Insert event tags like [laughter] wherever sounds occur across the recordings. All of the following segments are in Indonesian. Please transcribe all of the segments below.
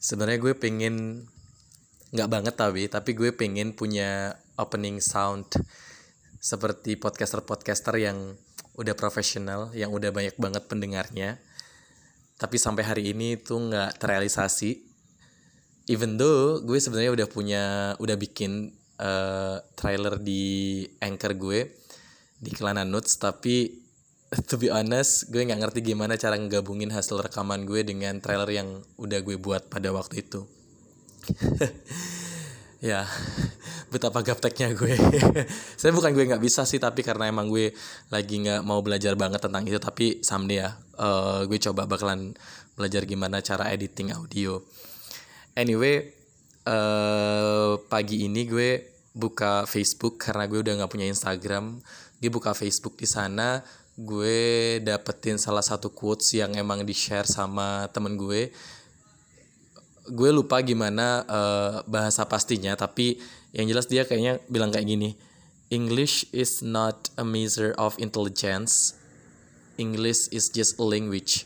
sebenarnya gue pengen nggak banget tapi tapi gue pengen punya opening sound seperti podcaster-podcaster yang udah profesional yang udah banyak banget pendengarnya. Tapi sampai hari ini tuh nggak terrealisasi. Even though gue sebenarnya udah punya udah bikin uh, trailer di anchor gue di Kelana Nuts tapi [laughs] to be honest gue nggak ngerti gimana cara ngegabungin hasil rekaman gue dengan trailer yang udah gue buat pada waktu itu. [laughs] Ya [laughs] betapa gapteknya gue. Saya bukan gue nggak bisa sih tapi karena emang gue lagi nggak mau belajar banget tentang itu tapi someday ya uh, gue coba bakalan belajar gimana cara editing audio. Anyway uh, pagi ini gue buka Facebook karena gue udah nggak punya Instagram. Gue buka Facebook di sana gue dapetin salah satu quotes yang emang di share sama temen gue. Gue lupa gimana uh, bahasa pastinya tapi yang jelas dia kayaknya bilang kayak gini English is not a measure of intelligence. English is just a language.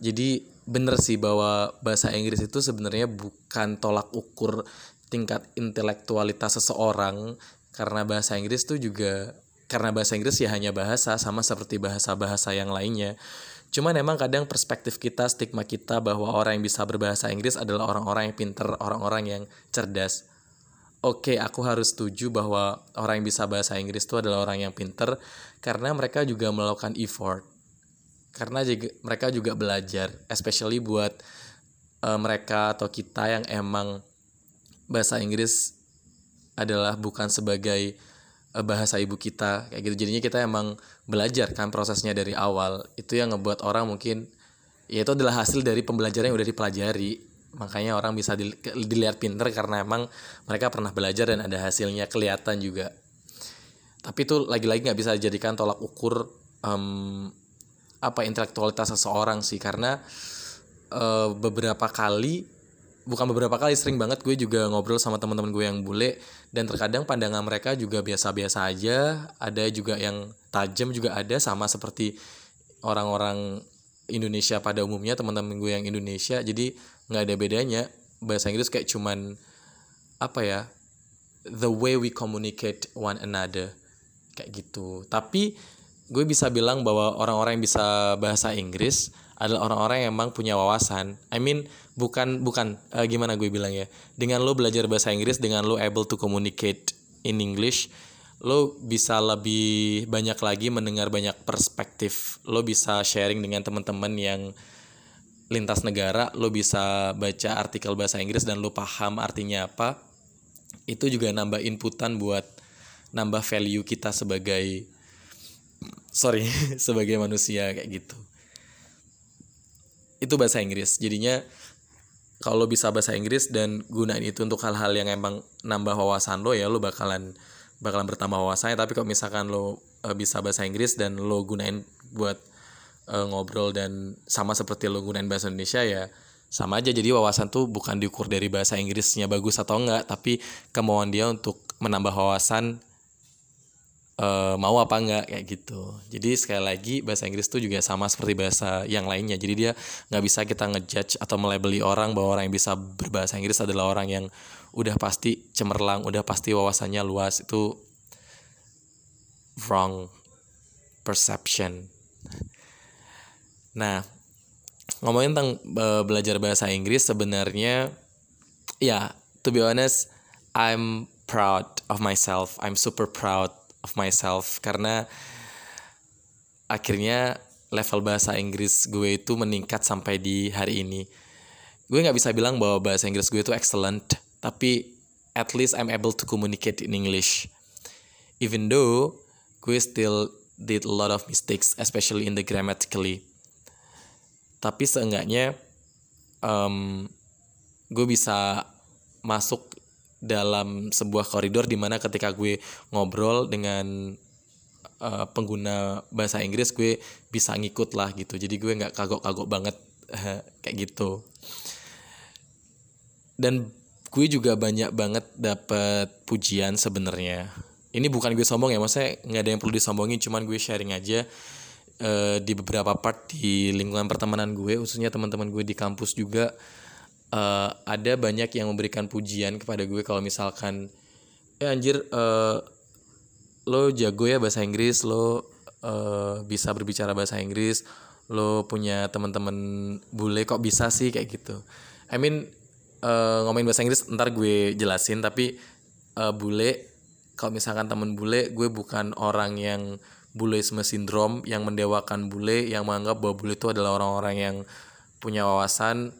Jadi bener sih bahwa bahasa Inggris itu sebenarnya bukan tolak ukur tingkat intelektualitas seseorang karena bahasa Inggris itu juga karena bahasa Inggris ya hanya bahasa sama seperti bahasa-bahasa yang lainnya Cuman emang kadang perspektif kita, stigma kita bahwa orang yang bisa berbahasa Inggris adalah orang-orang yang pinter, orang-orang yang cerdas. Oke, okay, aku harus setuju bahwa orang yang bisa bahasa Inggris itu adalah orang yang pinter karena mereka juga melakukan effort. Karena juga, mereka juga belajar, especially buat uh, mereka atau kita yang emang bahasa Inggris adalah bukan sebagai bahasa ibu kita kayak gitu. Jadinya kita emang belajar kan prosesnya dari awal. Itu yang ngebuat orang mungkin ya itu adalah hasil dari pembelajaran yang udah dipelajari. Makanya orang bisa dilihat pinter karena emang mereka pernah belajar dan ada hasilnya kelihatan juga. Tapi itu lagi-lagi nggak bisa dijadikan tolak ukur um, apa intelektualitas seseorang sih. Karena uh, beberapa kali bukan beberapa kali sering banget gue juga ngobrol sama teman-teman gue yang bule. Dan terkadang pandangan mereka juga biasa-biasa aja. Ada juga yang tajam juga ada sama seperti orang-orang Indonesia pada umumnya teman-teman gue yang Indonesia. Jadi nggak ada bedanya. Bahasa Inggris kayak cuman apa ya the way we communicate one another. Kayak gitu. Tapi gue bisa bilang bahwa orang-orang yang bisa bahasa Inggris adalah orang-orang yang emang punya wawasan. I mean bukan bukan uh, gimana gue bilang ya. Dengan lo belajar bahasa Inggris, dengan lo able to communicate in English, lo bisa lebih banyak lagi mendengar banyak perspektif. Lo bisa sharing dengan teman-teman yang lintas negara, lo bisa baca artikel bahasa Inggris dan lo paham artinya apa. Itu juga nambah inputan buat nambah value kita sebagai sorry [laughs] sebagai manusia kayak gitu itu bahasa Inggris. Jadinya kalau bisa bahasa Inggris dan gunain itu untuk hal-hal yang emang nambah wawasan lo ya lo bakalan bakalan bertambah wawasannya. Tapi kalau misalkan lo uh, bisa bahasa Inggris dan lo gunain buat uh, ngobrol dan sama seperti lo gunain bahasa Indonesia ya sama aja. Jadi wawasan tuh bukan diukur dari bahasa Inggrisnya bagus atau enggak tapi kemauan dia untuk menambah wawasan uh, mau apa enggak kayak gitu. Jadi sekali lagi bahasa Inggris itu juga sama seperti bahasa yang lainnya. Jadi dia nggak bisa kita ngejudge atau melabeli orang bahwa orang yang bisa berbahasa Inggris adalah orang yang udah pasti cemerlang, udah pasti wawasannya luas itu wrong perception. Nah, ngomongin tentang uh, belajar bahasa Inggris sebenarnya ya to be honest I'm proud of myself. I'm super proud of myself karena akhirnya level bahasa Inggris gue itu meningkat sampai di hari ini. Gue nggak bisa bilang bahwa bahasa Inggris gue itu excellent, tapi at least I'm able to communicate in English. Even though gue still did a lot of mistakes, especially in the grammatically. Tapi seenggaknya um, gue bisa masuk dalam sebuah koridor di mana ketika gue ngobrol dengan uh, pengguna bahasa Inggris gue bisa ngikut lah gitu. Jadi gue nggak kagok-kagok banget [laughs] kayak gitu. Dan gue juga banyak banget dapat pujian sebenarnya. Ini bukan gue sombong ya maksudnya nggak ada yang perlu disombongin cuman gue sharing aja uh, di beberapa part di lingkungan pertemanan gue khususnya teman-teman gue di kampus juga ada banyak yang memberikan pujian kepada gue kalau misalkan eh anjir uh, lo jago ya bahasa Inggris lo uh, bisa berbicara bahasa Inggris lo punya teman-teman bule kok bisa sih? Kayak gitu. I mean uh, ngomongin bahasa Inggris ntar gue jelasin tapi uh, bule kalau misalkan temen bule gue bukan orang yang buleisme sindrom yang mendewakan bule yang menganggap bahwa bule itu adalah orang-orang yang punya wawasan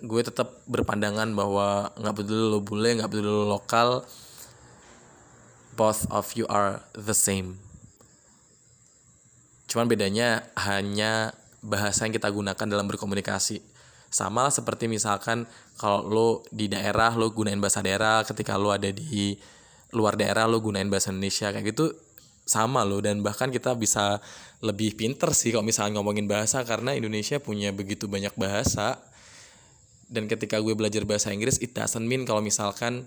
gue tetap berpandangan bahwa nggak peduli lo bule nggak peduli lo lokal both of you are the same. Cuman bedanya hanya bahasa yang kita gunakan dalam berkomunikasi. Sama seperti misalkan kalau lo di daerah lo gunain bahasa daerah ketika lo ada di luar daerah lo gunain bahasa Indonesia kayak gitu sama lo. Dan bahkan kita bisa lebih pinter sih kalau misalnya ngomongin bahasa karena Indonesia punya begitu banyak bahasa dan ketika gue belajar bahasa Inggris it doesn't mean kalau misalkan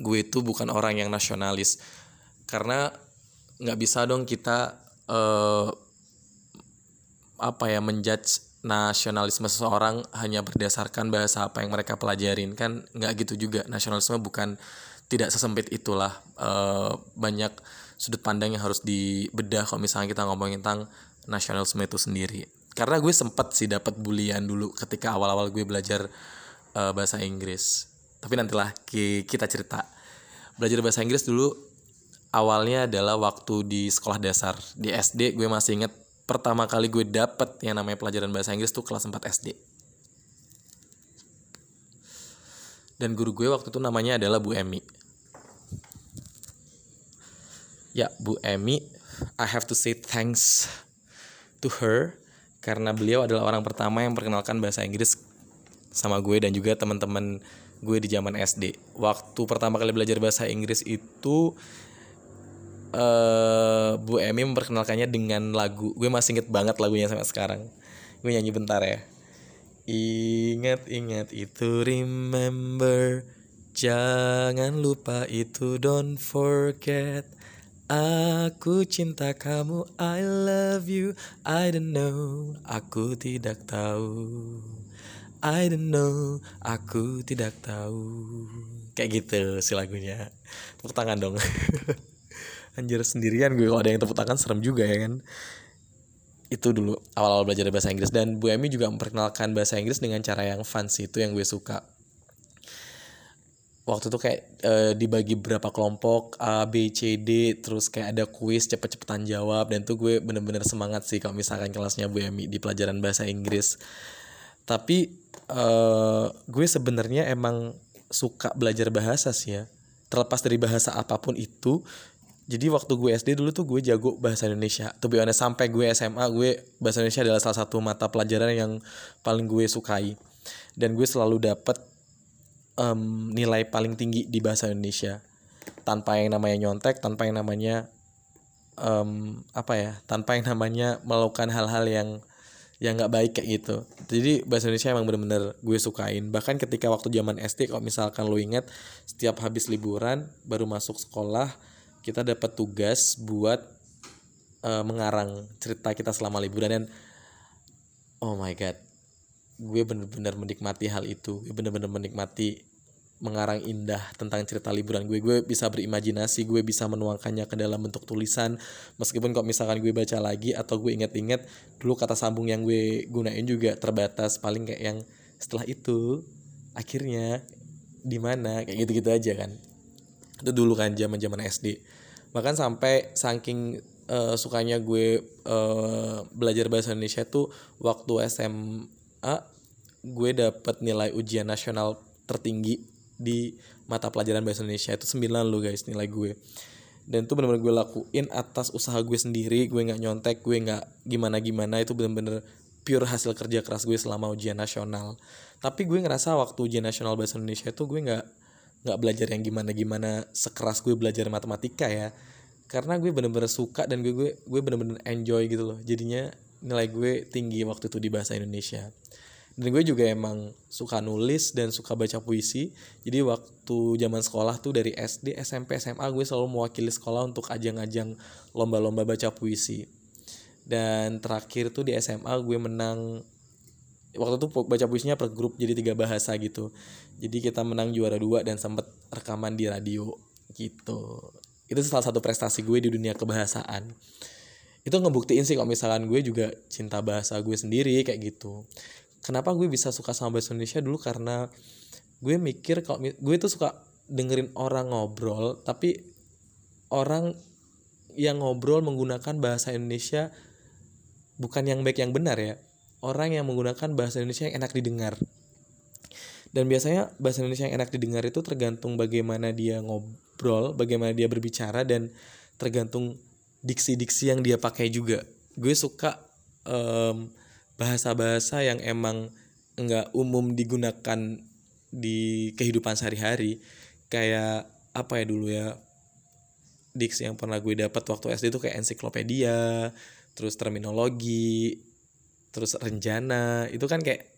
gue itu bukan orang yang nasionalis. Karena nggak bisa dong kita uh, apa ya menjudge nasionalisme seseorang hanya berdasarkan bahasa apa yang mereka pelajarin. Kan nggak gitu juga. Nasionalisme bukan tidak sesempit itulah. E, banyak sudut pandang yang harus dibedah kalau misalnya kita ngomongin tentang nasionalisme itu sendiri karena gue sempet sih dapat bulian dulu ketika awal-awal gue belajar e, bahasa Inggris. Tapi nantilah kita cerita. Belajar bahasa Inggris dulu awalnya adalah waktu di sekolah dasar. Di SD gue masih inget pertama kali gue dapet yang namanya pelajaran bahasa Inggris tuh kelas 4 SD dan guru gue waktu itu namanya adalah Bu Emi. Ya, Bu Emi, I have to say thanks to her karena beliau adalah orang pertama yang perkenalkan bahasa Inggris sama gue dan juga teman-teman gue di zaman SD. Waktu pertama kali belajar bahasa Inggris itu uh, Bu Emi memperkenalkannya dengan lagu. Gue masih inget banget lagunya sampai sekarang. Gue nyanyi bentar ya. Ingat ingat itu remember Jangan lupa itu don't forget Aku cinta kamu, I love you, I don't know, aku tidak tahu. I don't know, aku tidak tahu. Kayak gitu si lagunya. Tepuk tangan dong. [laughs] Anjir sendirian gue kalau ada yang tepuk tangan serem juga ya kan. Itu dulu awal-awal belajar bahasa Inggris dan Bu Emi juga memperkenalkan bahasa Inggris dengan cara yang sih itu yang gue suka waktu itu kayak e, dibagi berapa kelompok A B C D terus kayak ada kuis cepet-cepetan jawab dan tuh gue bener-bener semangat sih kalau misalkan kelasnya Bu Emi di pelajaran bahasa Inggris. Tapi e, gue sebenarnya emang suka belajar bahasa sih ya. Terlepas dari bahasa apa pun itu jadi waktu gue SD dulu tuh gue jago bahasa Indonesia. Tuh biasanya sampai gue SMA gue bahasa Indonesia adalah salah satu mata pelajaran yang paling gue sukai. Dan gue selalu dapet um, nilai paling tinggi di bahasa Indonesia. Tanpa yang namanya nyontek tanpa yang namanya um, apa ya tanpa yang namanya melakukan hal-hal yang yang nggak baik kayak gitu. Jadi bahasa Indonesia emang bener-bener gue sukain. Bahkan ketika waktu zaman SD kalau misalkan lo inget setiap habis liburan baru masuk sekolah kita dapat tugas buat uh, mengarang cerita kita selama liburan. Dan oh my god gue bener-bener menikmati hal itu. Gue bener-bener menikmati mengarang indah tentang cerita liburan gue. Gue bisa berimajinasi gue bisa menuangkannya ke dalam bentuk tulisan. Meskipun kok misalkan gue baca lagi atau gue inget-inget dulu kata sambung yang gue gunain juga terbatas. Paling kayak yang setelah itu akhirnya di mana? Kayak gitu-gitu aja kan. Itu dulu kan zaman zaman SD bahkan sampai saking uh, sukanya gue uh, belajar bahasa Indonesia tuh waktu SMA gue dapet nilai ujian nasional tertinggi di mata pelajaran bahasa Indonesia. Itu 9 lo guys nilai gue. Dan itu bener-bener gue lakuin atas usaha gue sendiri. Gue nggak nyontek gue nggak gimana gimana itu bener-bener pure hasil kerja keras gue selama ujian nasional. Tapi gue ngerasa waktu ujian nasional bahasa Indonesia itu gue nggak nggak belajar yang gimana gimana sekeras gue belajar matematika ya. Karena gue bener-bener suka dan gue gue gue bener-bener enjoy gitu loh. Jadinya nilai gue tinggi waktu itu di bahasa Indonesia dan gue juga emang suka nulis dan suka baca puisi. Jadi waktu zaman sekolah tuh dari SD SMP SMA gue selalu mewakili sekolah untuk ajang-ajang lomba-lomba baca puisi. Dan terakhir tuh di SMA gue menang waktu itu baca puisinya per grup jadi tiga bahasa gitu. Jadi kita menang juara dua dan sempet rekaman di radio gitu. Itu salah satu prestasi gue di dunia kebahasaan. Itu ngebuktiin sih kalau misalkan gue juga cinta bahasa gue sendiri kayak gitu kenapa gue bisa suka sama bahasa Indonesia dulu karena gue mikir kalau gue itu suka dengerin orang ngobrol tapi orang yang ngobrol menggunakan bahasa Indonesia bukan yang baik yang benar ya orang yang menggunakan bahasa Indonesia yang enak didengar. Dan biasanya bahasa Indonesia yang enak didengar itu tergantung bagaimana dia ngobrol, bagaimana dia berbicara dan tergantung diksi-diksi yang dia pakai juga. Gue suka bahasa bahasa-bahasa yang emang enggak umum digunakan di kehidupan sehari-hari. Kayak apa ya dulu ya diksi yang pernah gue dapat waktu SD itu kayak ensiklopedia, terus terminologi, terus rencana itu kan kayak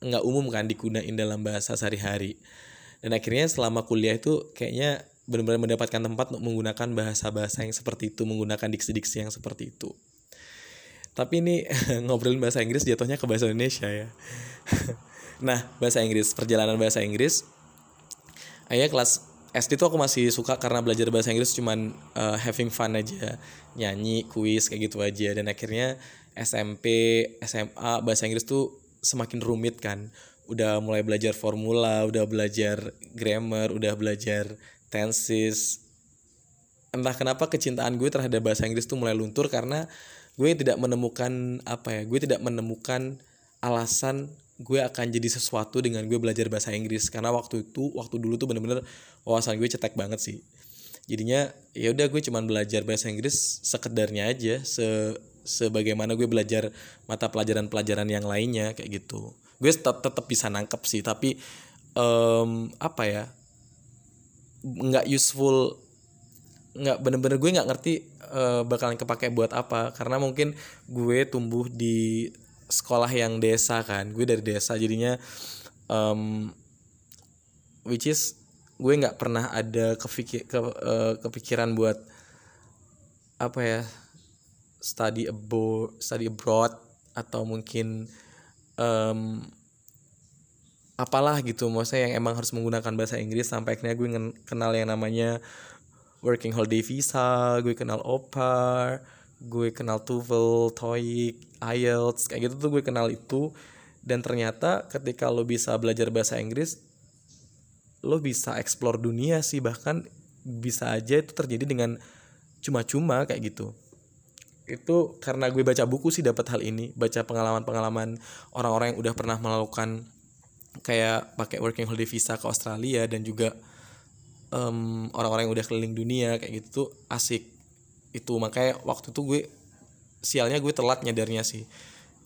nggak umum kan digunain dalam bahasa sehari-hari dan akhirnya selama kuliah itu kayaknya benar-benar mendapatkan tempat untuk menggunakan bahasa-bahasa yang seperti itu menggunakan diksi-diksi yang seperti itu tapi ini [laughs] ngobrolin bahasa Inggris jatuhnya ke bahasa Indonesia ya [laughs] nah bahasa Inggris perjalanan bahasa Inggris ayah kelas SD tuh aku masih suka karena belajar bahasa Inggris cuman uh, having fun aja nyanyi kuis kayak gitu aja dan akhirnya SMP, SMA bahasa Inggris tuh semakin rumit kan. Udah mulai belajar formula, udah belajar grammar, udah belajar tenses. Entah kenapa kecintaan gue terhadap bahasa Inggris tuh mulai luntur karena gue tidak menemukan apa ya, gue tidak menemukan alasan gue akan jadi sesuatu dengan gue belajar bahasa Inggris. Karena waktu itu waktu dulu tuh bener-bener wawasan gue cetek banget sih. Jadinya ya udah gue cuman belajar bahasa Inggris sekedarnya aja se sebagaimana gue belajar mata pelajaran-pelajaran yang lainnya kayak gitu. Gue tetap tetap bisa nangkep sih tapi um, apa ya nggak useful nggak bener-bener gue nggak ngerti uh, bakalan kepake buat apa. Karena mungkin gue tumbuh di sekolah yang desa kan. Gue dari desa jadinya um, which is gue nggak pernah ada kepikir ke, uh, kepikiran buat apa ya study abroad study abroad atau mungkin um, apalah gitu. Maksudnya yang emang harus menggunakan bahasa Inggris sampai akhirnya gue kenal yang namanya working holiday visa gue kenal OPAR gue kenal TOEFL, TOEIC, IELTS kayak gitu tuh gue kenal itu. Dan ternyata ketika lo bisa belajar bahasa Inggris lo bisa explore dunia sih bahkan bisa aja itu terjadi dengan cuma-cuma kayak gitu. Itu karena gue baca buku sih dapat hal ini baca pengalaman-pengalaman orang-orang yang udah pernah melakukan kayak pakai working holiday visa ke Australia dan juga um, orang-orang yang udah keliling dunia kayak gitu tuh asik. Itu makanya waktu itu gue sialnya gue telat nyadarnya sih.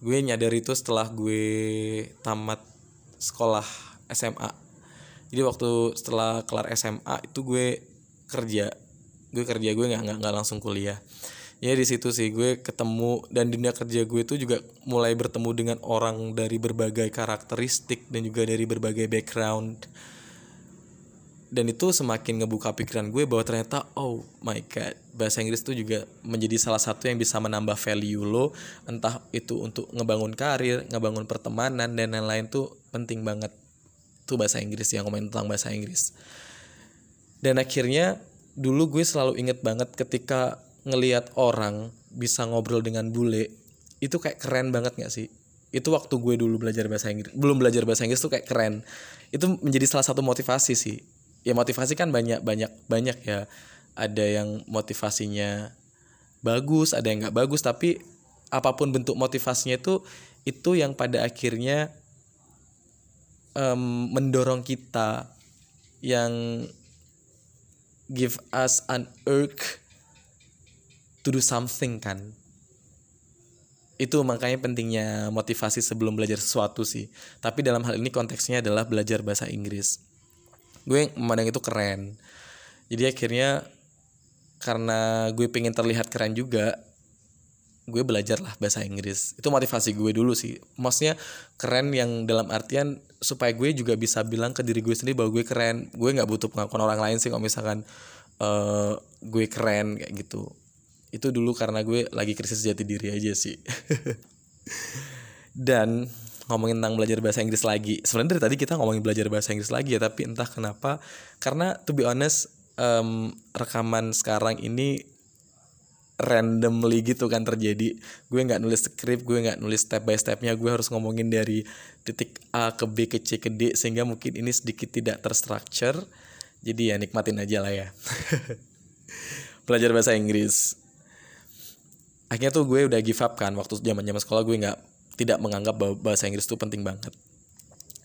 Gue nyadar itu setelah gue tamat sekolah SMA jadi waktu setelah kelar SMA itu gue kerja. Gue kerja gue nggak nggak langsung kuliah. Ya di situ sih gue ketemu dan dunia kerja gue itu juga mulai bertemu dengan orang dari berbagai karakteristik dan juga dari berbagai background dan itu semakin ngebuka pikiran gue bahwa ternyata oh my god bahasa Inggris itu juga menjadi salah satu yang bisa menambah value lo. Entah itu untuk ngebangun karir ngebangun pertemanan dan lain-lain tuh penting banget. Tuh bahasa Inggris yang ngomongin tentang bahasa Inggris. Dan akhirnya dulu gue selalu inget banget ketika ngelihat orang bisa ngobrol dengan bule itu kayak keren banget gak sih? Itu waktu gue dulu belajar bahasa Inggris belum belajar bahasa Inggris tuh kayak keren. Itu menjadi salah satu motivasi sih ya motivasi kan banyak banyak banyak ya. Ada yang motivasinya bagus ada yang nggak bagus tapi apa pun bentuk motivasinya itu itu yang pada akhirnya um, mendorong kita yang give us an urge to do something kan. Itu makanya pentingnya motivasi sebelum belajar sesuatu sih. Tapi dalam hal ini konteksnya adalah belajar bahasa Inggris gue memandang itu keren. Jadi akhirnya karena gue pengen terlihat keren juga gue belajar lah bahasa Inggris. Itu motivasi gue dulu sih. Maksudnya keren yang dalam artian supaya gue juga bisa bilang ke diri gue sendiri bahwa gue keren. Gue nggak butuh pengakuan orang lain sih kalau misalkan uh, gue keren kayak gitu. Itu dulu karena gue lagi krisis jati diri aja sih. [laughs] Dan ngomongin tentang belajar bahasa Inggris lagi. Sebenarnya dari tadi kita ngomongin belajar bahasa Inggris lagi ya, tapi entah kenapa karena to be honest um, rekaman sekarang ini randomly gitu kan terjadi. Gue nggak nulis skrip gue nggak nulis step by stepnya gue harus ngomongin dari titik A ke B ke C ke D sehingga mungkin ini sedikit tidak terstruktur jadi ya nikmatin aja lah ya. [laughs] Belajar bahasa Inggris. Akhirnya tuh gue udah give up kan waktu zaman zaman sekolah gue nggak tidak menganggap bahwa bahasa Inggris tuh penting banget.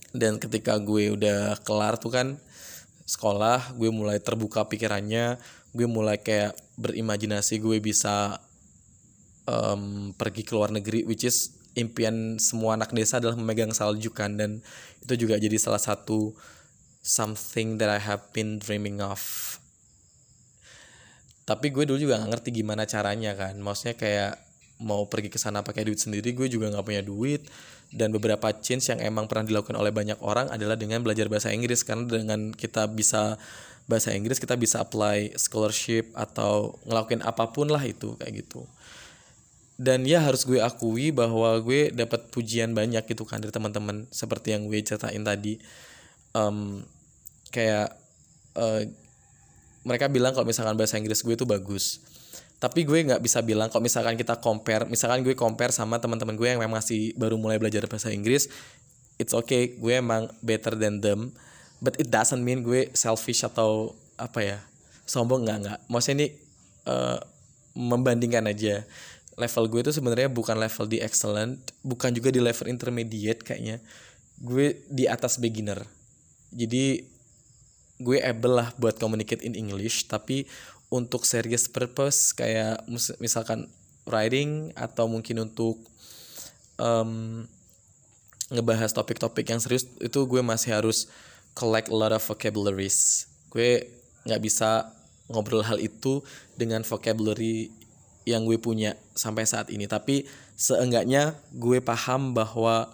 Dan ketika gue udah kelar tuh kan sekolah gue mulai terbuka pikirannya gue mulai kayak berimajinasi gue bisa um, pergi ke luar negeri which is impian semua anak desa adalah memegang salju kan. Dan itu juga jadi salah satu something that I have been dreaming of. Tapi gue dulu juga gak ngerti gimana caranya kan. Maksudnya kayak mau pergi ke sana pakai duit sendiri gue juga nggak punya duit. Dan beberapa change yang emang pernah dilakukan oleh banyak orang adalah dengan belajar bahasa Inggris. Karena dengan kita bisa bahasa Inggris kita bisa apply scholarship atau ngelakuin apa pun lah itu kayak gitu. Dan ya harus gue akui bahwa gue dapat pujian banyak gitu kan dari teman-teman. Seperti yang gue ceritain tadi um, kayak uh, mereka bilang kalau misalkan bahasa Inggris gue itu bagus tapi gue nggak bisa bilang kalau misalkan kita compare misalkan gue compare sama teman-teman gue yang memang masih baru mulai belajar bahasa Inggris it's okay gue emang better than them. But it doesn't mean gue selfish atau apa ya sombong nggak nggak. Maksudnya ini uh, membandingkan aja. Level gue itu sebenarnya bukan level di excellent bukan juga di level intermediate kayaknya. Gue di atas beginner. Jadi gue able lah buat communicate in English tapi untuk serious purpose kayak misalkan writing atau mungkin untuk um, ngebahas topik-topik yang serius itu gue masih harus collect a lot of vocabularies. Gue nggak bisa ngobrol hal itu dengan vocabulary yang gue punya sampai saat ini. Tapi seenggaknya gue paham bahwa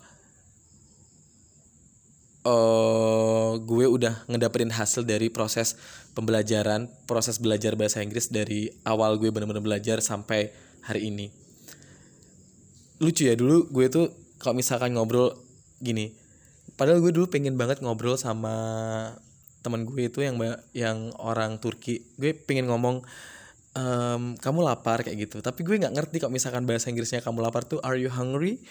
uh, gue udah ngedapetin hasil dari proses pembelajaran proses belajar bahasa Inggris dari awal gue bener-bener belajar sampai hari ini. Lucu ya dulu gue tuh kalau misalkan ngobrol gini padahal gue dulu pengen banget ngobrol sama teman gue itu yang yang orang Turki. Gue pengen ngomong um, kamu lapar? kayak gitu. Tapi gue nggak ngerti kok misalkan bahasa Inggrisnya kamu lapar tuh are you hungry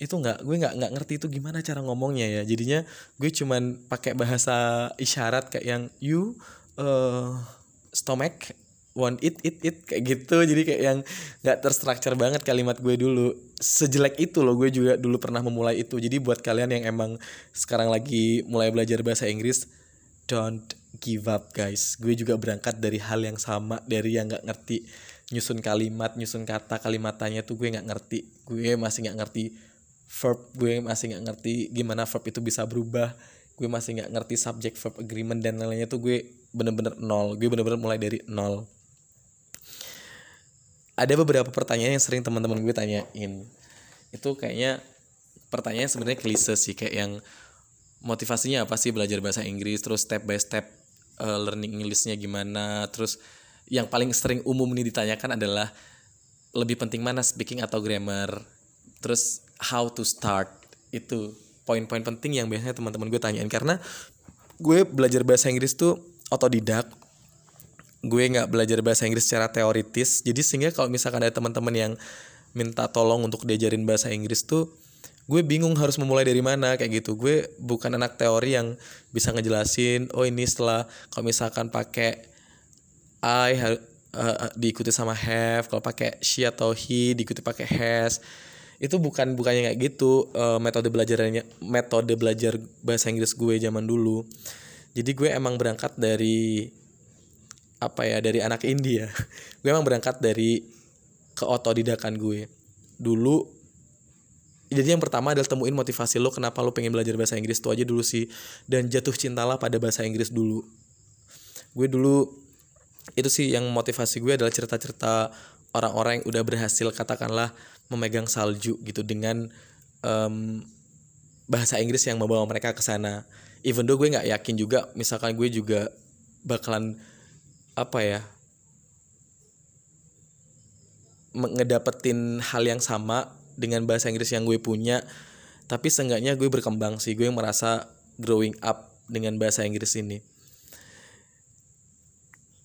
itu nggak gue nggak nggak ngerti itu gimana cara ngomongnya ya. Jadinya gue cuman pakai bahasa isyarat kayak yang you uh, stomach want it it it kayak gitu. Jadi kayak yang nggak terstruktur banget kalimat gue dulu. Sejelek itu loh gue juga dulu pernah memulai itu. Jadi buat kalian yang emang sekarang lagi mulai belajar bahasa Inggris don't give up guys. Gue juga berangkat dari hal yang sama dari yang nggak ngerti. Nyusun kalimat nyusun kata kalimatannya tuh gue nggak ngerti. Gue masih nggak ngerti verb gue masih nggak ngerti gimana verb itu bisa berubah. Gue masih nggak ngerti subject verb agreement dan lainnya tuh gue bener-bener nol. Gue bener-bener mulai dari nol. Ada beberapa pertanyaan yang sering teman-teman gue tanyain. Itu kayaknya pertanyaan sebenarnya klise sih kayak yang motivasinya apa sih belajar bahasa Inggris terus step by step uh, learning Englishnya gimana terus yang paling sering umum ini ditanyakan adalah lebih penting mana speaking atau grammar terus how to start itu poin-poin penting yang biasanya teman-teman gue tanyain. Karena gue belajar bahasa Inggris tuh otodidak. Gue nggak belajar bahasa Inggris secara teoritis. Jadi sehingga kalau misalkan ada teman-teman yang minta tolong untuk diajarin bahasa Inggris tuh gue bingung harus memulai dari mana kayak gitu. Gue bukan anak teori yang bisa ngejelasin oh ini setelah kalau misalkan pakai I uh, diikuti sama have kalau pakai she atau he diikuti pakai has itu bukan bukannya kayak gitu uh, metode belajarnya metode belajar bahasa Inggris gue zaman dulu. Jadi gue emang berangkat dari apa ya dari anak India [laughs] gue emang berangkat dari keotodidakan gue. Dulu jadi yang pertama adalah temuin motivasi lo kenapa lo pengen belajar bahasa Inggris itu aja dulu sih. Dan jatuh cintalah pada bahasa Inggris dulu. Gue dulu itu sih yang motivasi gue adalah cerita-cerita orang-orang yang udah berhasil katakanlah memegang salju gitu dengan um, bahasa Inggris yang membawa mereka ke sana. Even though gue nggak yakin juga misalkan gue juga bakalan apa ya ngedapetin hal yang sama dengan bahasa Inggris yang gue punya tapi seenggaknya gue berkembang sih. Gue merasa growing up dengan bahasa Inggris ini.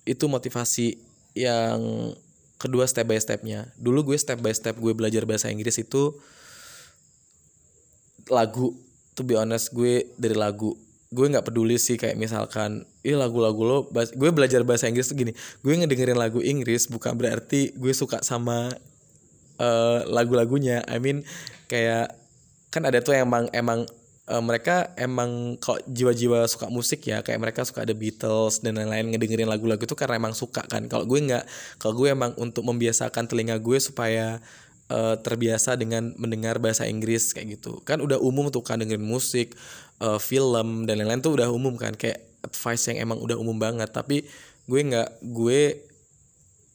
Itu motivasi yang kedua step by stepnya. Dulu gue step by step gue belajar bahasa Inggris itu lagu. To be honest gue dari lagu. Gue nggak peduli sih kayak misalkan ini lagu-lagu lo gue belajar bahasa Inggris tuh gini gue ngedengerin lagu Inggris bukan berarti gue suka sama uh, lagu-lagunya. I mean kayak kan ada tuh emang emang uh, mereka emang kok jiwa-jiwa suka musik ya kayak mereka suka ada Beatles dan lain-lain ngedengerin lagu-lagu itu karena emang suka kan. Kalau gue nggak kalau gue emang untuk membiasakan telinga gue supaya uh, terbiasa dengan mendengar bahasa Inggris kayak gitu. Kan udah umum tuh kan dengerin musik uh, film dan lain-lain tuh udah umum kan kayak advice yang emang udah umum banget. Tapi gue nggak gue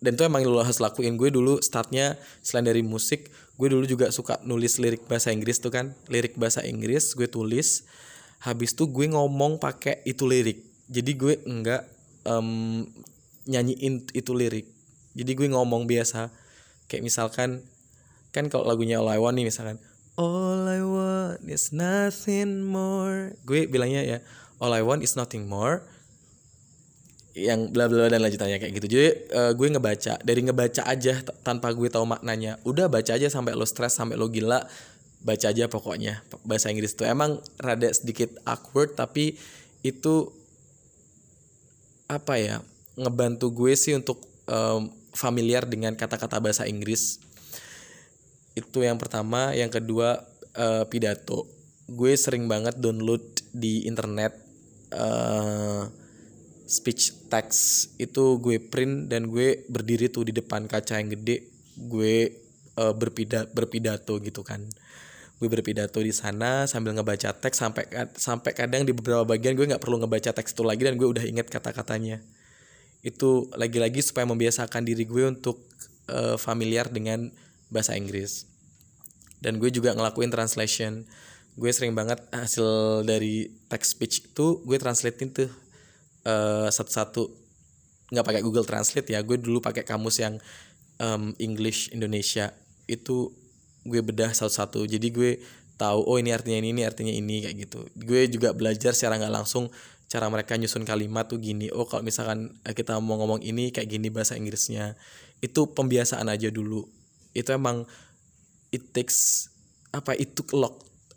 dan itu emang lo harus lakuin. Gue dulu startnya selain dari musik gue dulu juga suka nulis lirik bahasa Inggris tuh kan. Lirik bahasa Inggris gue tulis. Habis tuh gue ngomong pakai itu lirik. Jadi gue enggak um, nyanyiin itu lirik. Jadi gue ngomong biasa. Kayak misalkan kan kalau lagunya All I Want nih misalkan All I want is nothing more. Gue bilangnya ya All I want is nothing more yang bla bla dan lanjutannya kayak gitu. Jadi uh, gue ngebaca dari ngebaca aja tanpa gue tahu maknanya. Udah baca aja sampai lo stres sampai lo gila baca aja pokoknya bahasa Inggris tuh. Emang rada sedikit awkward tapi itu apa ya ngebantu gue sih untuk um, familiar dengan kata-kata bahasa Inggris. Itu yang pertama. Yang kedua uh, pidato. Gue sering banget download di internet uh, speech text itu gue print dan gue berdiri tuh di depan kaca yang gede. Gue uh, berpidato berpidato gitu kan. Gue berpidato di sana sambil ngebaca teks sampai sampai kadang di beberapa bagian gue nggak perlu ngebaca teks itu lagi dan gue udah inget kata-katanya. Itu lagi-lagi supaya membiasakan diri gue untuk uh, familiar dengan bahasa Inggris. Dan gue juga ngelakuin translation. Gue sering banget hasil dari text speech itu gue translatein tuh uh, satu-satu nggak pakai Google Translate ya. Gue dulu pakai kamus yang um, English Indonesia. Itu gue bedah satu-satu. Jadi gue tahu oh ini artinya ini ini artinya ini kayak gitu. Gue juga belajar secara nggak langsung cara mereka nyusun kalimat tuh gini. Oh kalau misalkan eh, kita mau ngomong ini kayak gini bahasa Inggrisnya. Itu pembiasaan aja dulu. Itu emang it takes apa itu a lot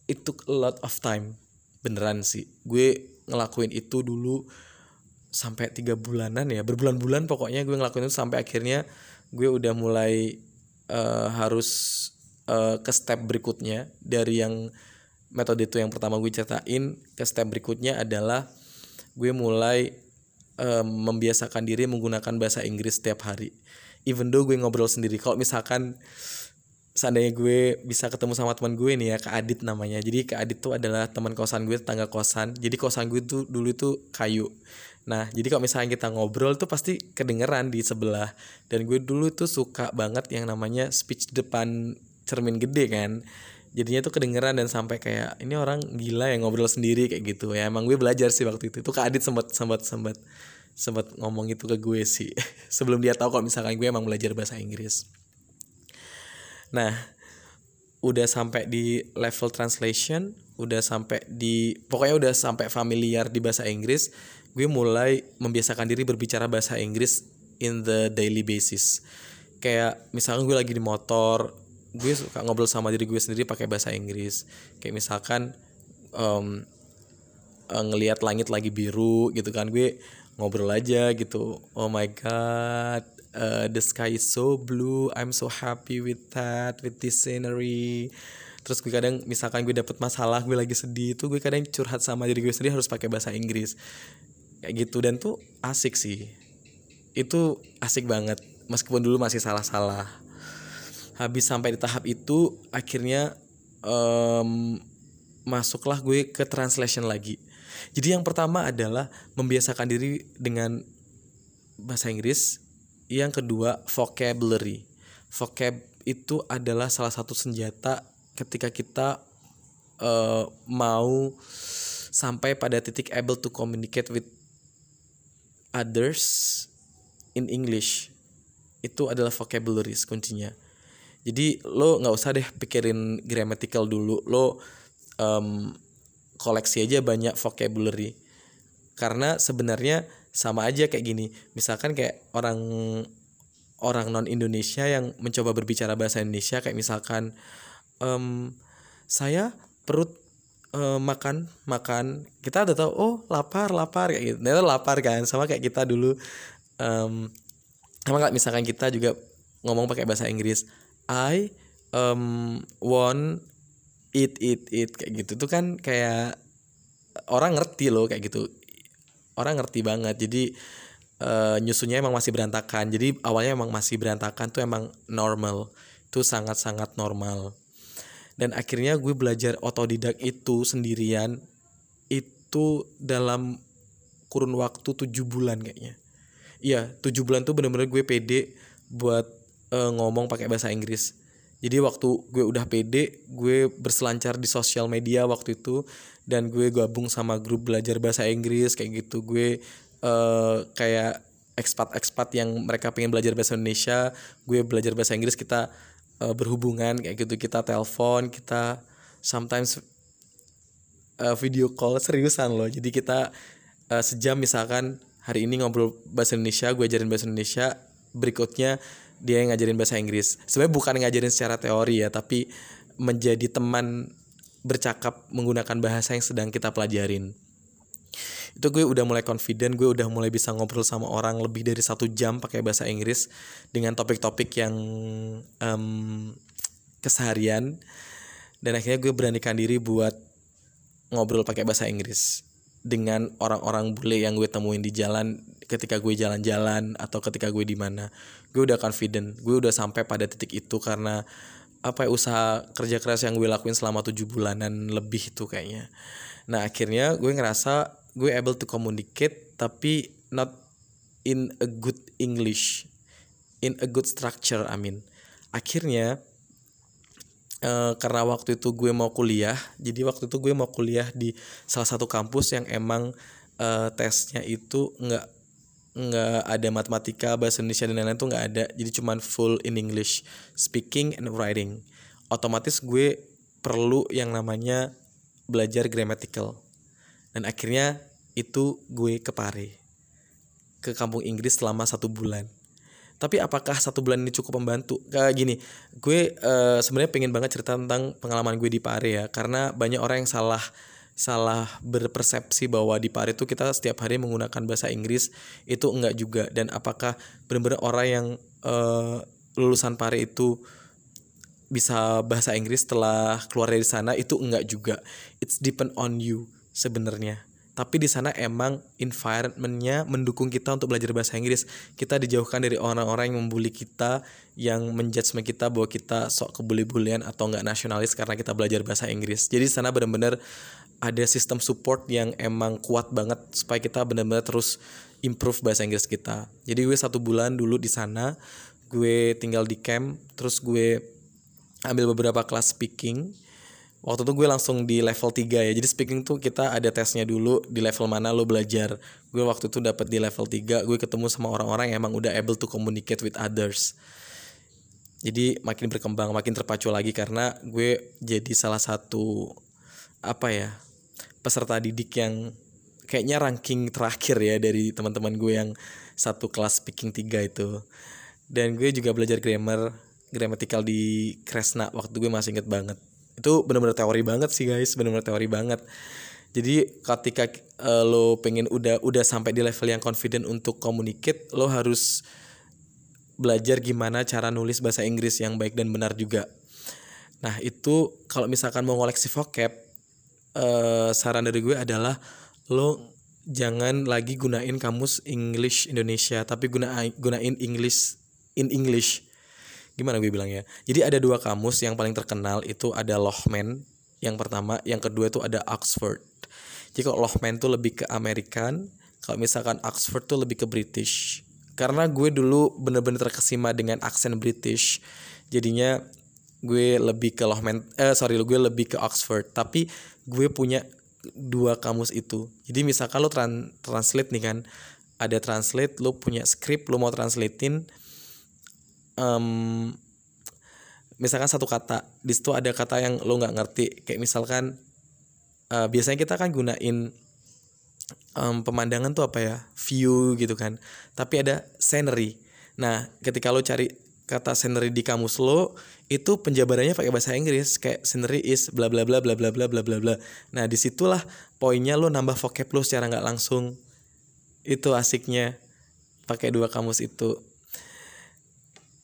it took a lot of time. Beneran sih. Gue ngelakuin itu dulu sampai tiga bulanan ya. Berbulan-bulan pokoknya gue ngelakuin itu sampai akhirnya gue udah mulai uh, harus uh, ke step berikutnya dari yang metode itu yang pertama gue ceritain. Ke step berikutnya adalah gue mulai uh, membiasakan diri menggunakan bahasa Inggris setiap hari. Even though gue ngobrol sendiri. Kalau misalkan seandainya gue bisa ketemu sama teman gue nih ya Kak Adit namanya. Jadi Kak Adit tuh adalah teman kosan gue tetangga kosan. Jadi kosan gue tuh dulu tuh kayu Nah, jadi kalau misalnya kita ngobrol tuh pasti kedengeran di sebelah. Dan gue dulu tuh suka banget yang namanya speech depan cermin gede kan. Jadinya tuh kedengeran dan sampai kayak ini orang gila yang ngobrol sendiri kayak gitu. Ya emang gue belajar sih waktu itu. Itu Kak Adit sempat sempat sempat sempat ngomong itu ke gue sih. [laughs] Sebelum dia tahu kalau misalkan gue emang belajar bahasa Inggris. Nah, udah sampai di level translation, udah sampai di pokoknya udah sampai familiar di bahasa Inggris gue mulai membiasakan diri berbicara bahasa Inggris in the daily basis. Kayak misalkan gue lagi di motor gue suka ngobrol sama diri gue sendiri pakai bahasa Inggris. Kayak misalkan um, ngelihat langit lagi biru gitu kan gue ngobrol aja gitu. Oh my god uh, the sky is so blue I'm so happy with that with this scenery. Terus gue kadang misalkan gue dapet masalah gue lagi sedih tuh gue kadang curhat sama diri gue sendiri harus pakai bahasa Inggris kayak gitu dan tuh asik sih. Itu asik banget meskipun dulu masih salah-salah. Habis sampai di tahap itu akhirnya um, masuklah gue ke translation lagi. Jadi yang pertama adalah membiasakan diri dengan bahasa Inggris. Yang kedua vocabulary. Vocab itu adalah salah satu senjata ketika kita uh, mau sampai pada titik able to communicate with others in English itu adalah vocabularies kuncinya. Jadi lo nggak usah deh pikirin grammatical dulu. Lo um, koleksi aja banyak vocabulary. Karena sebenarnya sama aja kayak gini. Misalkan kayak orang orang non Indonesia yang mencoba berbicara bahasa Indonesia kayak misalkan um, saya perut uh, makan makan. Kita udah tahu oh lapar lapar kayak gitu. Nah, lapar kan sama kayak kita dulu um, sama kayak misalkan kita juga ngomong pakai bahasa Inggris. I um, want eat eat eat kayak gitu. Tuh kan kayak orang ngerti loh kayak gitu. Orang ngerti banget. Jadi uh, nyusunya emang masih berantakan. Jadi awalnya emang masih berantakan tuh emang normal. Itu sangat sangat normal dan akhirnya gue belajar otodidak itu sendirian itu dalam kurun waktu tujuh bulan kayaknya. Iya tujuh bulan tuh bener-bener gue pede buat uh, ngomong pakai bahasa Inggris. Jadi waktu gue udah pede gue berselancar di sosial media waktu itu dan gue gabung sama grup belajar bahasa Inggris kayak gitu. Gue uh, kayak ekspat-ekspat yang mereka pengen belajar bahasa Indonesia gue belajar bahasa Inggris kita uh, berhubungan kayak gitu. Kita telepon kita sometimes uh, video call seriusan loh. Jadi kita uh, sejam misalkan hari ini ngobrol bahasa Indonesia gue ajarin bahasa Indonesia berikutnya dia yang ngajarin bahasa Inggris. Sebenarnya bukan ngajarin secara teori ya tapi menjadi teman bercakap menggunakan bahasa yang sedang kita pelajarin itu gue udah mulai confident gue udah mulai bisa ngobrol sama orang lebih dari satu jam pakai bahasa Inggris dengan topik-topik yang um, keseharian. Dan akhirnya gue beranikan diri buat ngobrol pakai bahasa Inggris dengan orang-orang bule yang gue temuin di jalan ketika gue jalan-jalan atau ketika gue di mana. Gue udah confident gue udah sampai pada titik itu karena apa ya usaha kerja keras yang gue lakuin selama tujuh bulanan lebih itu kayaknya. Nah akhirnya gue ngerasa gue able to communicate tapi not in a good English. In a good structure I mean. Akhirnya Uh, karena waktu itu gue mau kuliah, jadi waktu itu gue mau kuliah di salah satu kampus yang emang uh, tesnya itu nggak nggak ada matematika bahasa Indonesia dan lain-lain tuh nggak ada. Jadi cuman full in English speaking and writing. Otomatis gue perlu yang namanya belajar grammatical dan akhirnya itu gue ke Pare ke kampung Inggris selama satu bulan. Tapi apakah satu bulan ini cukup membantu? Kayak gini gue uh, sebenarnya pengen banget cerita tentang pengalaman gue di Pare ya karena banyak orang yang salah salah berpersepsi bahwa di Paris itu kita setiap hari menggunakan bahasa Inggris itu enggak juga. Dan apakah benar-benar orang yang uh, lulusan Paris itu bisa bahasa Inggris setelah keluar dari sana itu enggak juga. It's depend on you sebenarnya tapi di sana emang environmentnya mendukung kita untuk belajar bahasa Inggris kita dijauhkan dari orang-orang yang membuli kita yang menjudge kita bahwa kita sok kebuli-bulian atau enggak nasionalis karena kita belajar bahasa Inggris jadi di sana benar-benar ada sistem support yang emang kuat banget supaya kita benar-benar terus improve bahasa Inggris kita. Jadi gue satu bulan dulu di sana, gue tinggal di camp, terus gue ambil beberapa kelas speaking. Waktu itu gue langsung di level 3 ya. Jadi speaking tuh kita ada tesnya dulu di level mana lo belajar. Gue waktu itu dapat di level 3, gue ketemu sama orang-orang yang emang udah able to communicate with others. Jadi makin berkembang, makin terpacu lagi karena gue jadi salah satu apa ya peserta didik yang kayaknya ranking terakhir ya dari teman-teman gue yang satu kelas speaking tiga itu dan gue juga belajar grammar grammatical di Kresna waktu gue masih inget banget itu benar-benar teori banget sih guys. Benar-benar teori banget. Jadi ketika uh, lo pengen udah udah sampai di level yang confident untuk communicate lo harus belajar gimana cara nulis bahasa Inggris yang baik dan benar juga. Nah itu kalau misalkan mau ngoleksi vocab uh, saran dari gue adalah lo jangan lagi gunain kamus English Indonesia tapi guna gunain English in English gimana gue bilang ya jadi ada dua kamus yang paling terkenal itu ada Lohman yang pertama yang kedua itu ada Oxford. Jadi kalau Lohman tuh lebih ke American kalau misalkan Oxford tuh lebih ke British. Karena gue dulu bener-bener terkesima dengan aksen British jadinya gue lebih ke Lohman eh sorry gue lebih ke Oxford. Tapi gue punya dua kamus itu. Jadi misalkan lo tran translate nih kan ada translate lo punya script lo mau translatein um, misalkan satu kata di situ ada kata yang lo nggak ngerti. Kayak misalkan uh, biasanya kita kan gunain um, pemandangan tuh apa ya? View gitu kan. Tapi ada scenery. Nah ketika lo cari kata scenery di kamus lo itu penjabarannya pakai bahasa Inggris. Kayak scenery is bla bla bla bla bla bla bla bla bla. Nah di situlah poinnya lo nambah vocab lo secara nggak langsung. Itu asiknya pakai dua kamus itu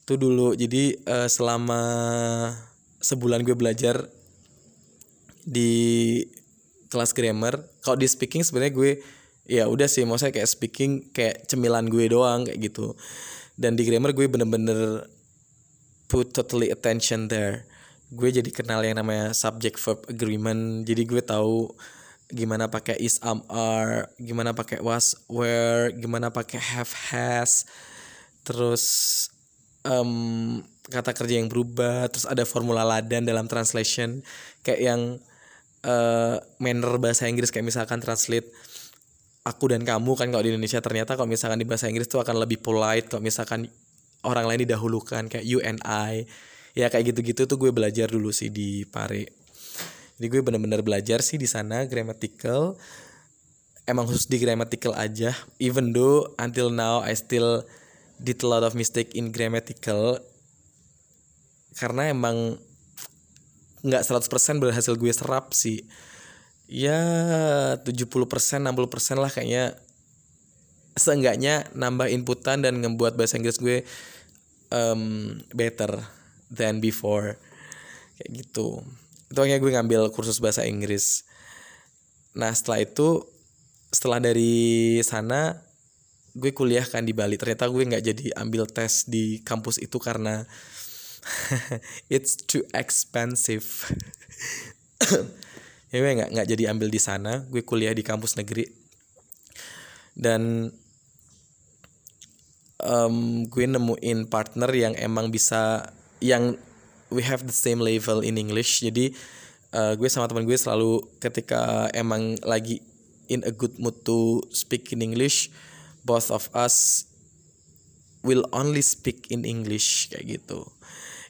itu dulu. Jadi uh, selama sebulan gue belajar di kelas grammar kalau di speaking sebenarnya gue ya udah sih mau saya kayak speaking kayak cemilan gue doang kayak gitu. Dan di grammar gue bener-bener put totally attention there. Gue jadi kenal yang namanya subject verb agreement. Jadi gue tahu gimana pakai is am are gimana pakai was were gimana pakai have has. Terus um, kata kerja yang berubah terus ada formula ladan dalam translation kayak yang uh, manner bahasa Inggris kayak misalkan translate aku dan kamu kan kalau di Indonesia ternyata kalau misalkan di bahasa Inggris itu akan lebih polite kalau misalkan orang lain didahulukan kayak you and I. Ya kayak gitu-gitu tuh gue belajar dulu sih di Pare. Jadi gue bener-bener belajar sih di sana grammatical. Emang khusus di grammatical aja. Even though until now I still did a lot of mistake in grammatical karena emang nggak 100% berhasil gue serap sih. Ya 70% 60% lah kayaknya. Seenggaknya nambah inputan dan ngebuat bahasa Inggris gue um, better than before. Kayak gitu. Itu akhirnya gue ngambil kursus bahasa Inggris. Nah setelah itu setelah dari sana gue kuliah kan di Bali. Ternyata gue nggak jadi ambil tes di kampus itu karena [laughs] it's too expensive. [coughs] Ya gue nggak nggak jadi ambil di sana. Gue kuliah di kampus negeri. Dan um, gue nemuin partner yang emang bisa yang we have the same level in English. Jadi uh, gue sama teman gue selalu ketika emang lagi in a good mood to speak in English both of us will only speak in English kayak gitu.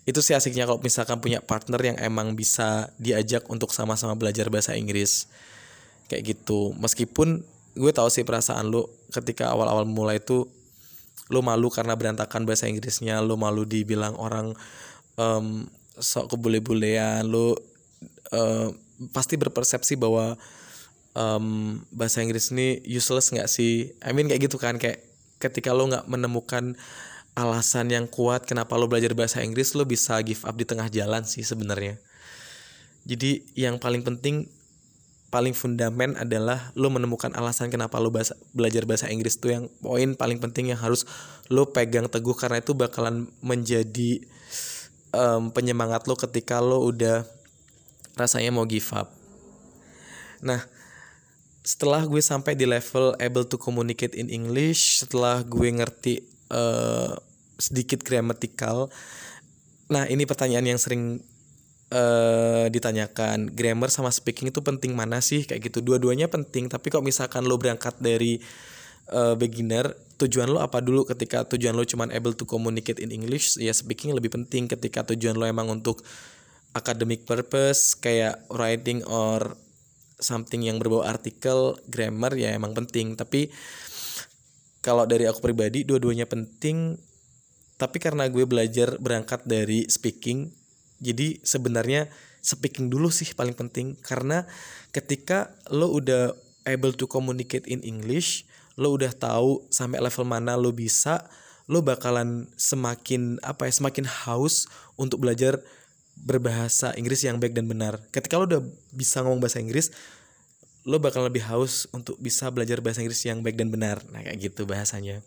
Itu sih asiknya kalau misalkan punya partner yang emang bisa diajak untuk sama-sama belajar bahasa Inggris kayak gitu. Meskipun gue tahu sih perasaan lo ketika awal-awal mulai itu lo malu karena berantakan bahasa Inggrisnya lo malu dibilang orang um, sok kebule-bulean lo uh, pasti berpersepsi bahwa um, bahasa Inggris ini useless nggak sih? I mean kayak gitu kan kayak ketika lo nggak menemukan alasan yang kuat kenapa lo belajar bahasa Inggris lo bisa give up di tengah jalan sih sebenarnya. Jadi yang paling penting paling fundamen adalah lo menemukan alasan kenapa lo bahasa, belajar bahasa Inggris tuh yang poin paling penting yang harus lo pegang teguh karena itu bakalan menjadi um, penyemangat lo ketika lo udah rasanya mau give up. Nah, setelah gue sampai di level able to communicate in English, setelah gue ngerti uh, sedikit grammatical. Nah, ini pertanyaan yang sering uh, ditanyakan. Grammar sama speaking itu penting mana sih? Kayak gitu. Dua-duanya penting, tapi kok misalkan lo berangkat dari uh, beginner, tujuan lo apa dulu ketika tujuan lo cuman able to communicate in English, ya speaking lebih penting ketika tujuan lo emang untuk academic purpose kayak writing or something yang berbau artikel grammar ya emang penting. Tapi kalau dari aku pribadi dua-duanya penting. Tapi karena gue belajar berangkat dari speaking jadi sebenarnya speaking dulu sih paling penting. Karena ketika lo udah able to communicate in English lo udah tahu sampai level mana lo bisa lo bakalan semakin apa ya semakin haus untuk belajar berbahasa Inggris yang baik dan benar. Ketika lo udah bisa ngomong bahasa Inggris, lo bakal lebih haus untuk bisa belajar bahasa Inggris yang baik dan benar. Nah, kayak gitu bahasanya.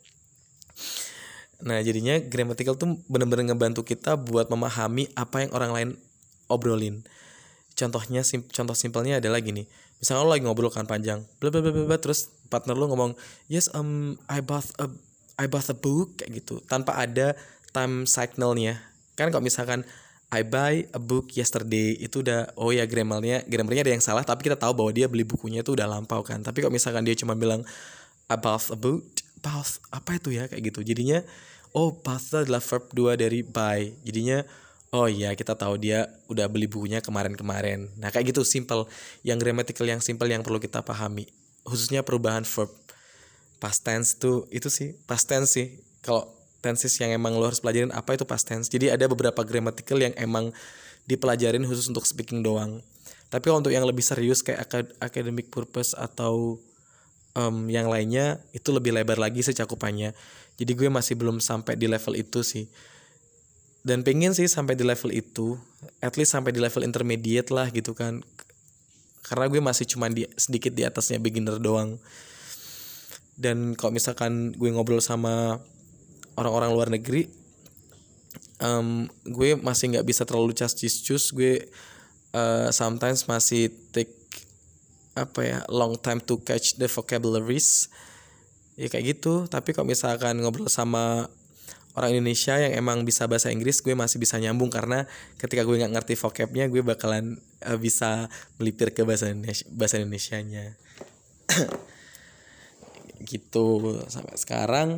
Nah, jadinya grammatical tuh bener-bener ngebantu kita buat memahami apa yang orang lain obrolin. Contohnya sim contoh simpelnya adalah gini. Misalnya lo lagi ngobrol kan panjang, bla bla bla bla terus partner lo ngomong, "Yes, um I bought a I bought a book" kayak gitu, tanpa ada time signalnya. Kan kalau misalkan I buy a book yesterday. Itu udah oh ya grammarnya grammarnya ada yang salah tapi kita tahu bahwa dia beli bukunya itu udah lampau kan. Tapi kalau misalkan dia cuma bilang about a book about apa itu ya kayak gitu. Jadinya oh path adalah verb dua dari buy. Jadinya oh iya kita tahu dia udah beli bukunya kemarin-kemarin. Nah kayak gitu simple. Yang grammatical yang simple yang perlu kita pahami. Khususnya perubahan verb. Past tense tuh itu sih past tense sih. Kalau tenses yang emang lo harus pelajarin apa itu past tense? Jadi ada beberapa grammatical yang emang dipelajarin khusus untuk speaking doang. Tapi kalau untuk yang lebih serius kayak academic purpose atau um, yang lainnya itu lebih lebar lagi sih cakupannya. Jadi gue masih belum sampai di level itu sih. Dan pengen sih sampai di level itu at least sampai di level intermediate lah gitu kan. Karena gue masih cuma di sedikit di atasnya beginner doang. Dan kalau misalkan gue ngobrol sama orang-orang luar negeri um, gue masih nggak bisa terlalu cas cus gue uh, sometimes masih take apa ya long time to catch the vocabularies. Ya kayak gitu. Tapi kalau misalkan ngobrol sama orang Indonesia yang emang bisa bahasa Inggris gue masih bisa nyambung. Karena ketika gue nggak ngerti vocabnya gue bakalan uh, bisa melipir ke bahasa Indonesia bahasa Indonesianya. [coughs] Gitu. Sampai sekarang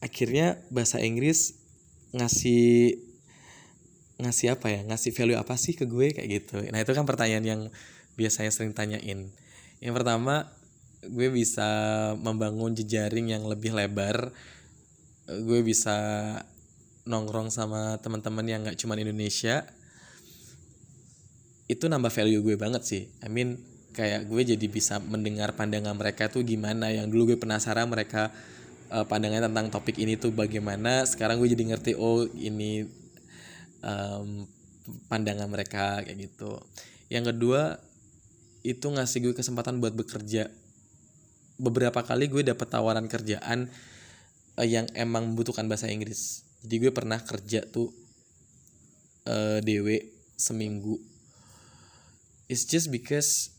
akhirnya bahasa Inggris ngasih ngasih apa ya ngasih value apa sih ke gue kayak gitu. Nah itu kan pertanyaan yang biasanya sering tanyain. Yang pertama gue bisa membangun jejaring yang lebih lebar. Gue bisa nongkrong sama teman-teman yang nggak cuma Indonesia. Itu nambah value gue banget sih. I mean kayak gue jadi bisa mendengar pandangan mereka tuh gimana. Yang dulu gue penasaran mereka uh, pandangannya tentang topik ini tuh bagaimana. Sekarang gue jadi ngerti oh ini um, pandangan mereka kayak gitu. Yang kedua itu ngasih gue kesempatan buat bekerja. Beberapa kali gue dapet tawaran kerjaan uh, yang emang membutuhkan bahasa Inggris. Jadi gue pernah kerja tuh uh, dewe seminggu. It's just because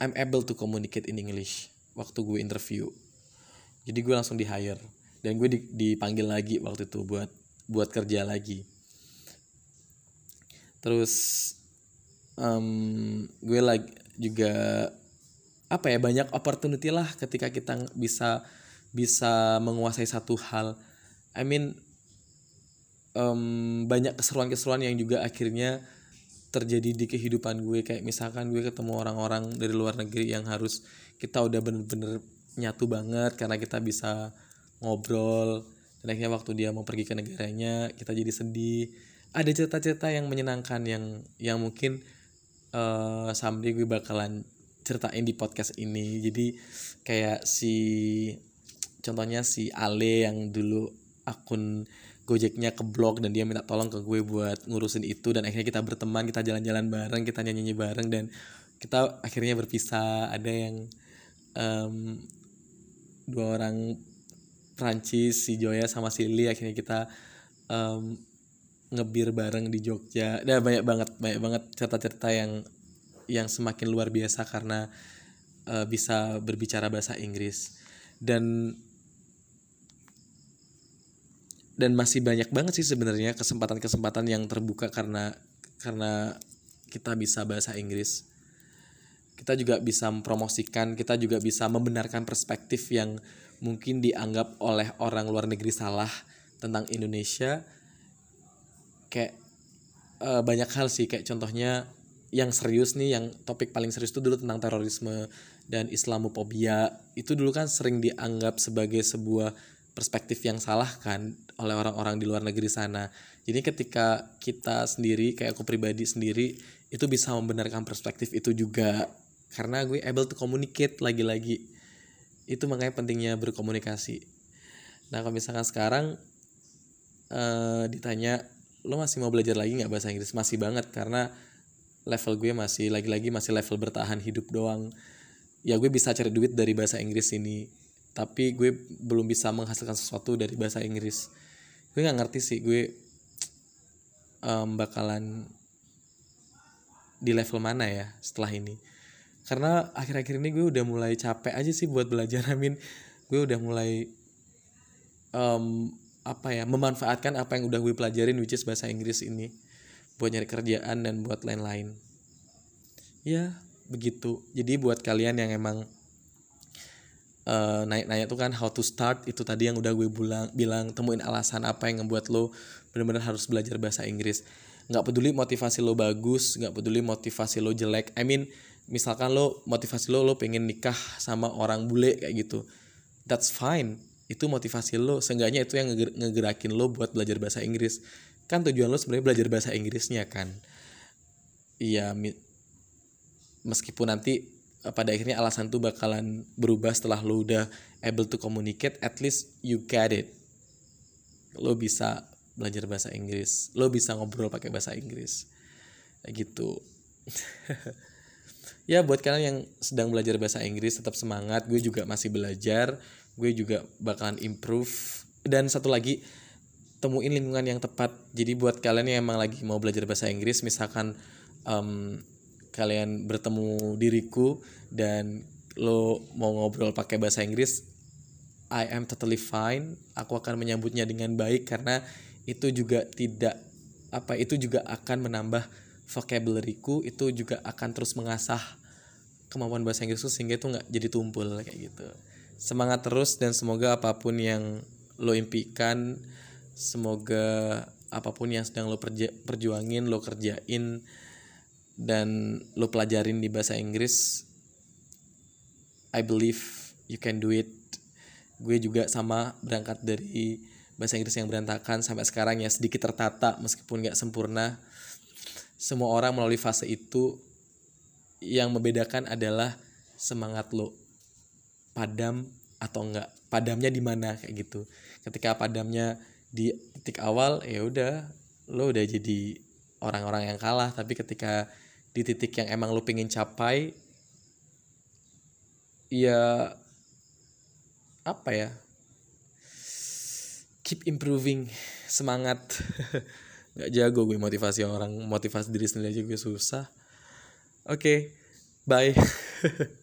I'm able to communicate in English. Waktu gue interview jadi gue langsung di hire. Dan gue dipanggil lagi waktu itu buat buat kerja lagi. Terus um, gue lagi juga apa ya banyak opportunity lah ketika kita bisa bisa menguasai satu hal. I mean um, banyak keseruan-keseruan yang juga akhirnya terjadi di kehidupan gue. Kayak misalkan gue ketemu orang-orang dari luar negeri yang harus kita udah bener-bener nyatu banget karena kita bisa ngobrol. Dan akhirnya waktu dia mau pergi ke negaranya kita jadi sedih. Ada cerita-cerita yang menyenangkan yang yang mungkin uh, someday gue bakalan ceritain di podcast ini. Jadi kayak si contohnya si Ale yang dulu akun Gojeknya ke blog dan dia minta tolong ke gue buat ngurusin itu dan akhirnya kita berteman kita jalan-jalan bareng kita nyanyi-nyanyi bareng dan kita akhirnya berpisah. Ada yang um, dua orang Prancis si Joya sama si Lily akhirnya kita um, ngebir bareng di Jogja dan banyak banget banyak banget cerita-cerita yang yang semakin luar biasa karena uh, bisa berbicara bahasa Inggris dan dan masih banyak banget sih sebenarnya kesempatan-kesempatan yang terbuka karena karena kita bisa bahasa Inggris. Kita juga bisa mempromosikan, kita juga bisa membenarkan perspektif yang mungkin dianggap oleh orang luar negeri salah tentang Indonesia. Kayak uh, banyak hal sih kayak contohnya yang serius nih yang topik paling serius itu dulu tentang terorisme dan Islamophobia itu dulu kan sering dianggap sebagai sebuah perspektif yang salah kan oleh orang-orang di luar negeri sana. Jadi ketika kita sendiri kayak aku pribadi sendiri itu bisa membenarkan perspektif itu juga karena gue able to communicate lagi-lagi. Itu makanya pentingnya berkomunikasi. Nah, kalau misalkan sekarang uh, ditanya lo masih mau belajar lagi nggak bahasa Inggris? Masih banget karena level gue masih lagi-lagi masih level bertahan hidup doang. Ya gue bisa cari duit dari bahasa Inggris ini tapi gue belum bisa menghasilkan sesuatu dari bahasa Inggris gue nggak ngerti sih gue um, bakalan di level mana ya setelah ini karena akhir-akhir ini gue udah mulai capek aja sih buat belajar [laughs] Amin gue udah mulai um, apa ya memanfaatkan apa yang udah gue pelajarin which is bahasa Inggris ini buat nyari kerjaan dan buat lain-lain. Ya begitu. Jadi buat kalian yang emang uh, nanya-nanya tuh kan how to start itu tadi yang udah gue bilang bilang temuin alasan apa yang ngebuat lo benar-benar harus belajar bahasa Inggris. Nggak peduli motivasi lo bagus nggak peduli motivasi lo jelek. I mean misalkan lo motivasi lo lo pengen nikah sama orang bule kayak gitu that's fine. Itu motivasi lo. Seenggaknya itu yang ngegerakin lo buat belajar bahasa Inggris. Kan tujuan lo sebenarnya belajar bahasa Inggrisnya kan. Iya meskipun nanti eh, pada akhirnya alasan tuh bakalan berubah setelah lo udah able to communicate at least you get it. Lo bisa belajar bahasa Inggris. Lo bisa ngobrol pakai bahasa Inggris. Kayak gitu [laughs] ya buat kalian yang sedang belajar bahasa Inggris tetap semangat. Gue juga masih belajar. Gue juga bakalan improve. Dan satu lagi temuin lingkungan yang tepat. Jadi buat kalian yang emang lagi mau belajar bahasa Inggris misalkan um, kalian bertemu diriku dan lo mau ngobrol pakai bahasa Inggris I am totally fine. Aku akan menyambutnya dengan baik karena itu juga tidak apa itu juga akan menambah vocabularyku itu juga akan terus mengasah kemampuan bahasa Inggrisku sehingga itu nggak jadi tumpul kayak gitu. Semangat terus dan semoga apa pun yang lo impikan semoga apa pun yang sedang lo perja perjuangin lo kerjain dan lo pelajarin di bahasa Inggris I believe you can do it. Gue juga sama berangkat dari bahasa Inggris yang berantakan sampai sekarang ya sedikit tertata meskipun nggak sempurna semua orang melalui fase itu yang membedakan adalah semangat lo. Padam atau enggak? Padamnya di mana? Kayak gitu. Ketika padamnya di titik awal ya udah lo udah jadi orang-orang yang kalah. Tapi ketika di titik yang emang lo pengen capai ya apa ya? Keep improving semangat [laughs] nggak jago gue motivasi orang motivasi diri sendiri aja gue susah. Oke okay, bye [laughs]